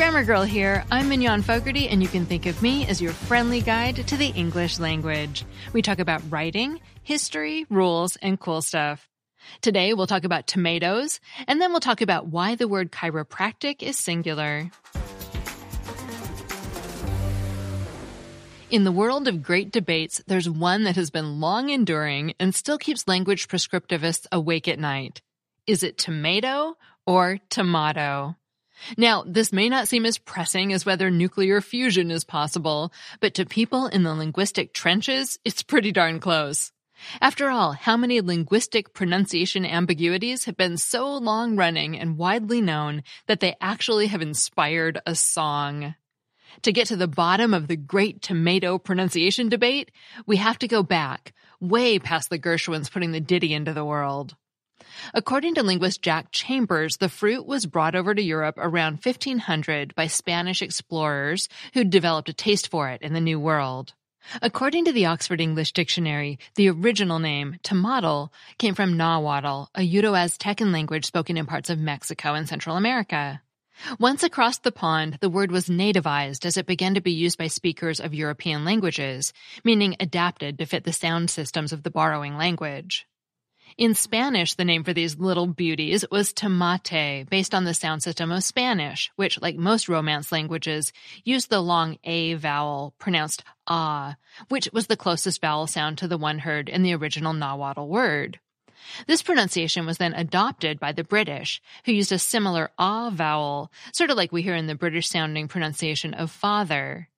Grammar Girl here. I'm Mignon Fogarty, and you can think of me as your friendly guide to the English language. We talk about writing, history, rules, and cool stuff. Today, we'll talk about tomatoes, and then we'll talk about why the word chiropractic is singular. In the world of great debates, there's one that has been long enduring and still keeps language prescriptivists awake at night. Is it tomato or tomato? Now, this may not seem as pressing as whether nuclear fusion is possible, but to people in the linguistic trenches, it's pretty darn close. After all, how many linguistic pronunciation ambiguities have been so long running and widely known that they actually have inspired a song? To get to the bottom of the great tomato pronunciation debate, we have to go back, way past the Gershwins putting the ditty into the world. According to linguist Jack Chambers, the fruit was brought over to Europe around 1500 by Spanish explorers who developed a taste for it in the New World. According to the Oxford English Dictionary, the original name, tomato, came from Nahuatl, a Uto-Aztecan language spoken in parts of Mexico and Central America. Once across the pond, the word was nativized as it began to be used by speakers of European languages, meaning adapted to fit the sound systems of the borrowing language. In Spanish, the name for these little beauties was tomate, based on the sound system of Spanish, which, like most Romance languages, used the long A vowel, pronounced ah, which was the closest vowel sound to the one heard in the original Nahuatl word. This pronunciation was then adopted by the British, who used a similar ah vowel, sort of like we hear in the British sounding pronunciation of father.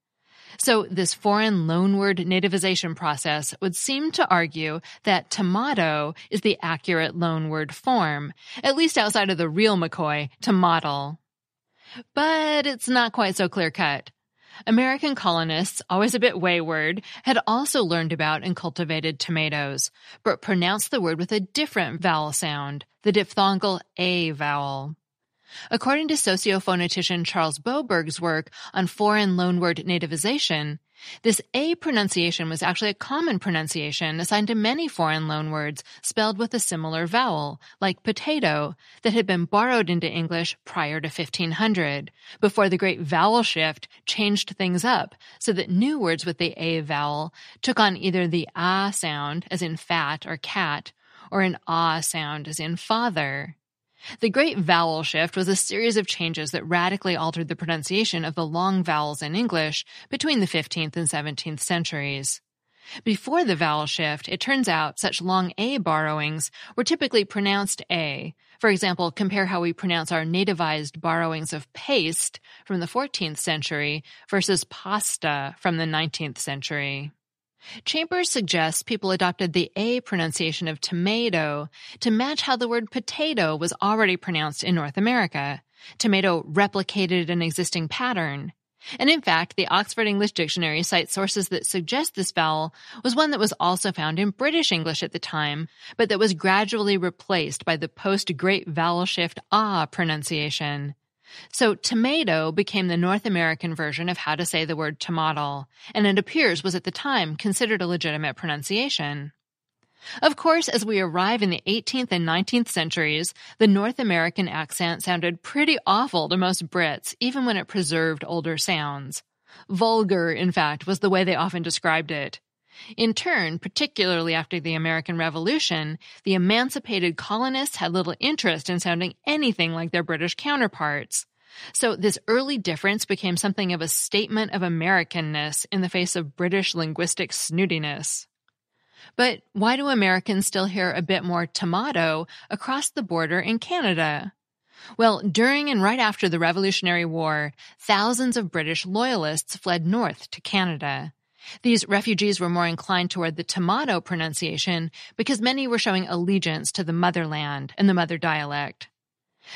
So this foreign loanword nativization process would seem to argue that tomato is the accurate loanword form, at least outside of the real McCoy, to model. But it's not quite so clear cut. American colonists, always a bit wayward, had also learned about and cultivated tomatoes, but pronounced the word with a different vowel sound, the diphthongal A vowel. According to sociophonetician Charles Boberg's work on foreign loanword nativization, this A pronunciation was actually a common pronunciation assigned to many foreign loanwords spelled with a similar vowel, like potato, that had been borrowed into English prior to 1500, before the great vowel shift changed things up so that new words with the A vowel took on either the ah sound, as in fat or cat, or an ah sound, as in father. The Great Vowel Shift was a series of changes that radically altered the pronunciation of the long vowels in English between the 15th and 17th centuries. Before the vowel shift, it turns out such long A borrowings were typically pronounced A. For example, compare how we pronounce our nativized borrowings of paste from the 14th century versus pasta from the 19th century. Chambers suggests people adopted the A pronunciation of tomato to match how the word potato was already pronounced in North America. Tomato replicated an existing pattern. And in fact, the Oxford English Dictionary cites sources that suggest this vowel was one that was also found in British English at the time, but that was gradually replaced by the post-Great Vowel Shift ah pronunciation. So tomato became the North American version of how to say the word tomato, and it appears was at the time considered a legitimate pronunciation. Of course, as we arrive in the 18th and 19th centuries, the North American accent sounded pretty awful to most Brits, even when it preserved older sounds. Vulgar, in fact, was the way they often described it. In turn, particularly after the American Revolution, the emancipated colonists had little interest in sounding anything like their British counterparts. So this early difference became something of a statement of Americanness in the face of British linguistic snootiness. But why do Americans still hear a bit more tomato across the border in Canada? Well, during and right after the Revolutionary War, thousands of British loyalists fled north to Canada. These refugees were more inclined toward the tomato pronunciation because many were showing allegiance to the motherland and the mother dialect.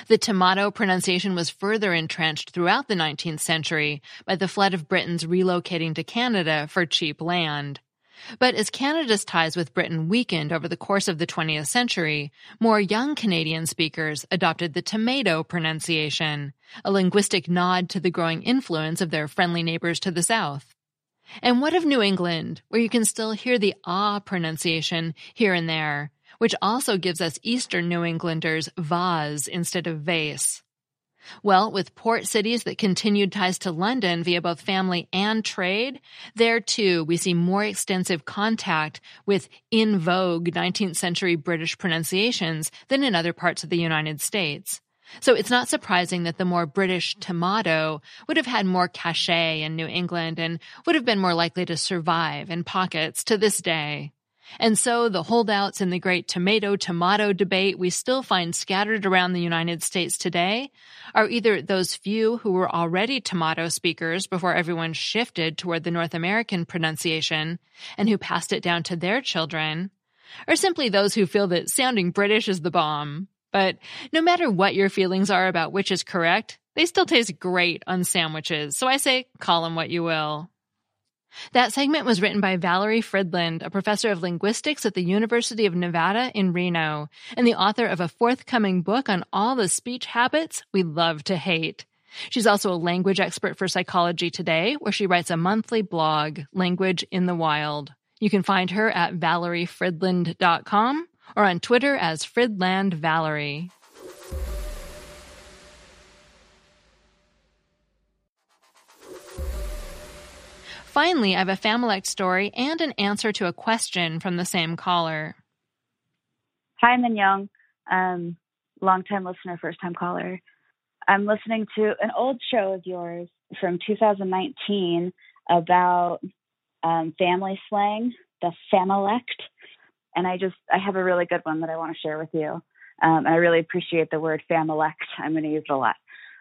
The tomato pronunciation was further entrenched throughout the 19th century by the flood of Britons relocating to Canada for cheap land. But as Canada's ties with Britain weakened over the course of the 20th century, more young Canadian speakers adopted the tomato pronunciation, a linguistic nod to the growing influence of their friendly neighbors to the south. And what of New England, where you can still hear the ah pronunciation here and there, which also gives us Eastern New Englanders vase instead of vase? Well, with port cities that continued ties to London via both family and trade, there too we see more extensive contact with in vogue 19th century British pronunciations than in other parts of the United States. So it's not surprising that the more British tomato would have had more cachet in New England and would have been more likely to survive in pockets to this day. And so the holdouts in the great tomato tomato debate we still find scattered around the United States today are either those few who were already tomato speakers before everyone shifted toward the North American pronunciation and who passed it down to their children, or simply those who feel that sounding British is the bomb. But no matter what your feelings are about which is correct, they still taste great on sandwiches. So I say, call them what you will. That segment was written by Valerie Fridland, a professor of linguistics at the University of Nevada in Reno, and the author of a forthcoming book on all the speech habits we love to hate. She's also a language expert for Psychology Today, where she writes a monthly blog, Language in the Wild. You can find her at valeriefridland.com or on Twitter as Fridland Valerie. Finally, I have a Familect story and an answer to a question from the same caller. Hi, Min Um, long-time listener, first-time caller. I'm listening to an old show of yours from 2019 about um, family slang, the Familect and I just I have a really good one that I want to share with you. Um, and I really appreciate the word familect. I'm going to use it a lot.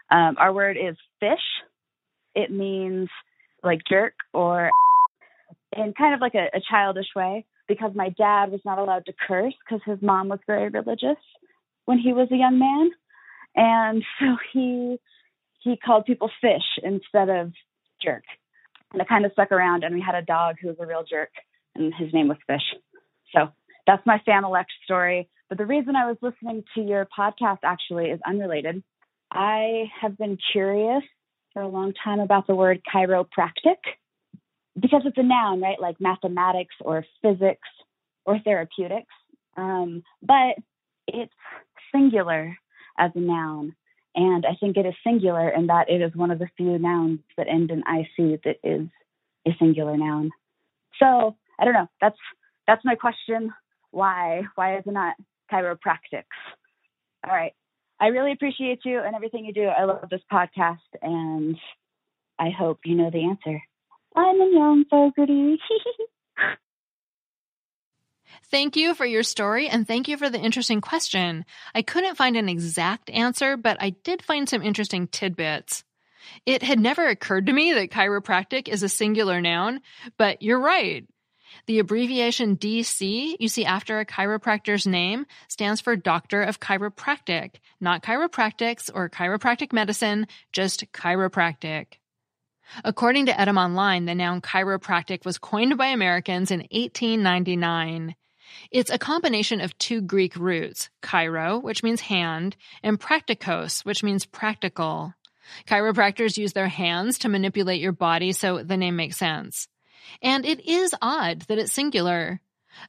Um, our word is fish. It means like jerk or in kind of like a, a childish way because my dad was not allowed to curse because his mom was very religious when he was a young man, and so he he called people fish instead of jerk. And it kind of stuck around. And we had a dog who was a real jerk, and his name was Fish. So that's my Familect story. But the reason I was listening to your podcast actually is unrelated. I have been curious for a long time about the word chiropractic because it's a noun, right? Like mathematics or physics or therapeutics. Um, but it's singular as a noun. And I think it is singular in that it is one of the few nouns that end in IC that is a singular noun. So I don't know. That's that's my question why why is it not chiropractics all right i really appreciate you and everything you do i love this podcast and i hope you know the answer i'm a young fogarty Thank you for your story and thank you for the interesting question. I couldn't find an exact answer, but I did find some interesting tidbits. It had never occurred to me that chiropractic is a singular noun, but you're right. The abbreviation DC you see after a chiropractor's name stands for Doctor of Chiropractic, not chiropractics or chiropractic medicine, just chiropractic. According to Etymonline, the noun chiropractic was coined by Americans in 1899. It's a combination of two Greek roots, chiro, which means hand, and practikos, which means practical. Chiropractors use their hands to manipulate your body, so the name makes sense. And it is odd that it's singular.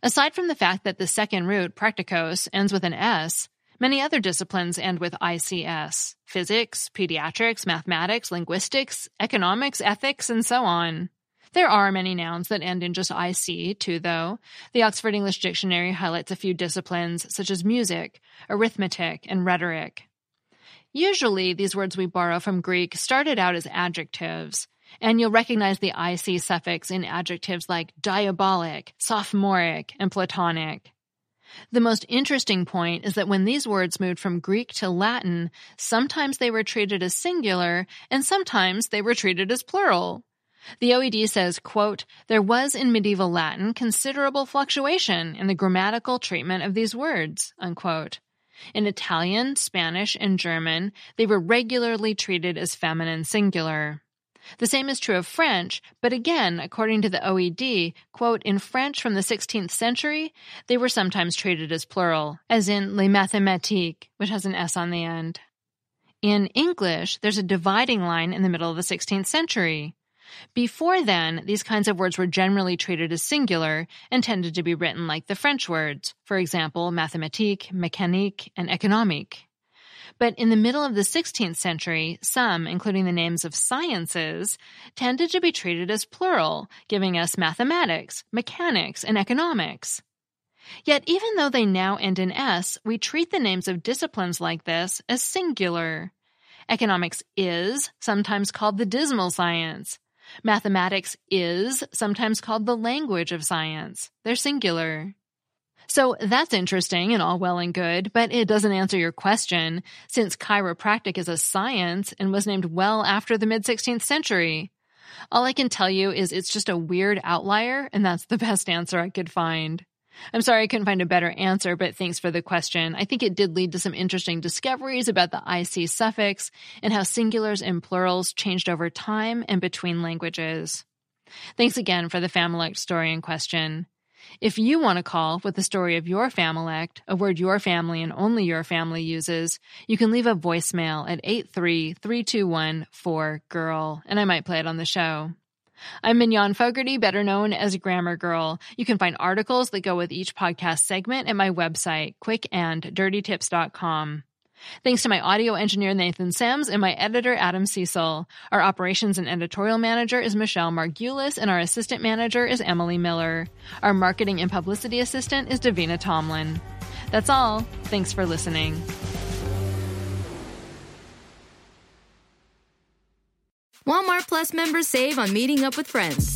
Aside from the fact that the second root, practikos, ends with an S, many other disciplines end with ICS physics, pediatrics, mathematics, linguistics, economics, ethics, and so on. There are many nouns that end in just IC, too, though. The Oxford English Dictionary highlights a few disciplines, such as music, arithmetic, and rhetoric. Usually, these words we borrow from Greek started out as adjectives, and you'll recognize the IC suffix in adjectives like diabolic, sophomoric, and platonic. The most interesting point is that when these words moved from Greek to Latin, sometimes they were treated as singular and sometimes they were treated as plural. The OED says, quote, there was in medieval Latin considerable fluctuation in the grammatical treatment of these words, unquote. In Italian, Spanish, and German, they were regularly treated as feminine singular. The same is true of French, but again, according to the OED, quote, in French from the 16th century, they were sometimes treated as plural, as in les mathématiques, which has an S on the end. In English, there's a dividing line in the middle of the 16th century. Before then, these kinds of words were generally treated as singular and tended to be written like the French words, for example, mathématique, mécanique, and économique. But in the middle of the 16th century, some, including the names of sciences, tended to be treated as plural, giving us mathematics, mechanics, and economics. Yet even though they now end in S, we treat the names of disciplines like this as singular. Economics is sometimes called the dismal science. Mathematics is sometimes called the language of science. They're singular. So that's interesting and all well and good, but it doesn't answer your question since chiropractic is a science and was named well after the mid 16th century. All I can tell you is it's just a weird outlier, and that's the best answer I could find. I'm sorry I couldn't find a better answer, but thanks for the question. I think it did lead to some interesting discoveries about the IC suffix and how singulars and plurals changed over time and between languages. Thanks again for the Familect story in question. If you want to call with the story of your Familect, a word your family and only your family uses, you can leave a voicemail at 83321-4GIRL, and I might play it on the show. I'm Mignon Fogarty, better known as Grammar Girl. You can find articles that go with each podcast segment at my website, quickanddirtytips.com. Thanks to my audio engineer, Nathan Semes, and my editor, Adam Cecil. Our operations and editorial manager is Michelle Margulis, and our assistant manager is Emily Miller. Our marketing and publicity assistant is Davina Tomlin. That's all. Thanks for listening. Walmart Plus members save on meeting up with friends.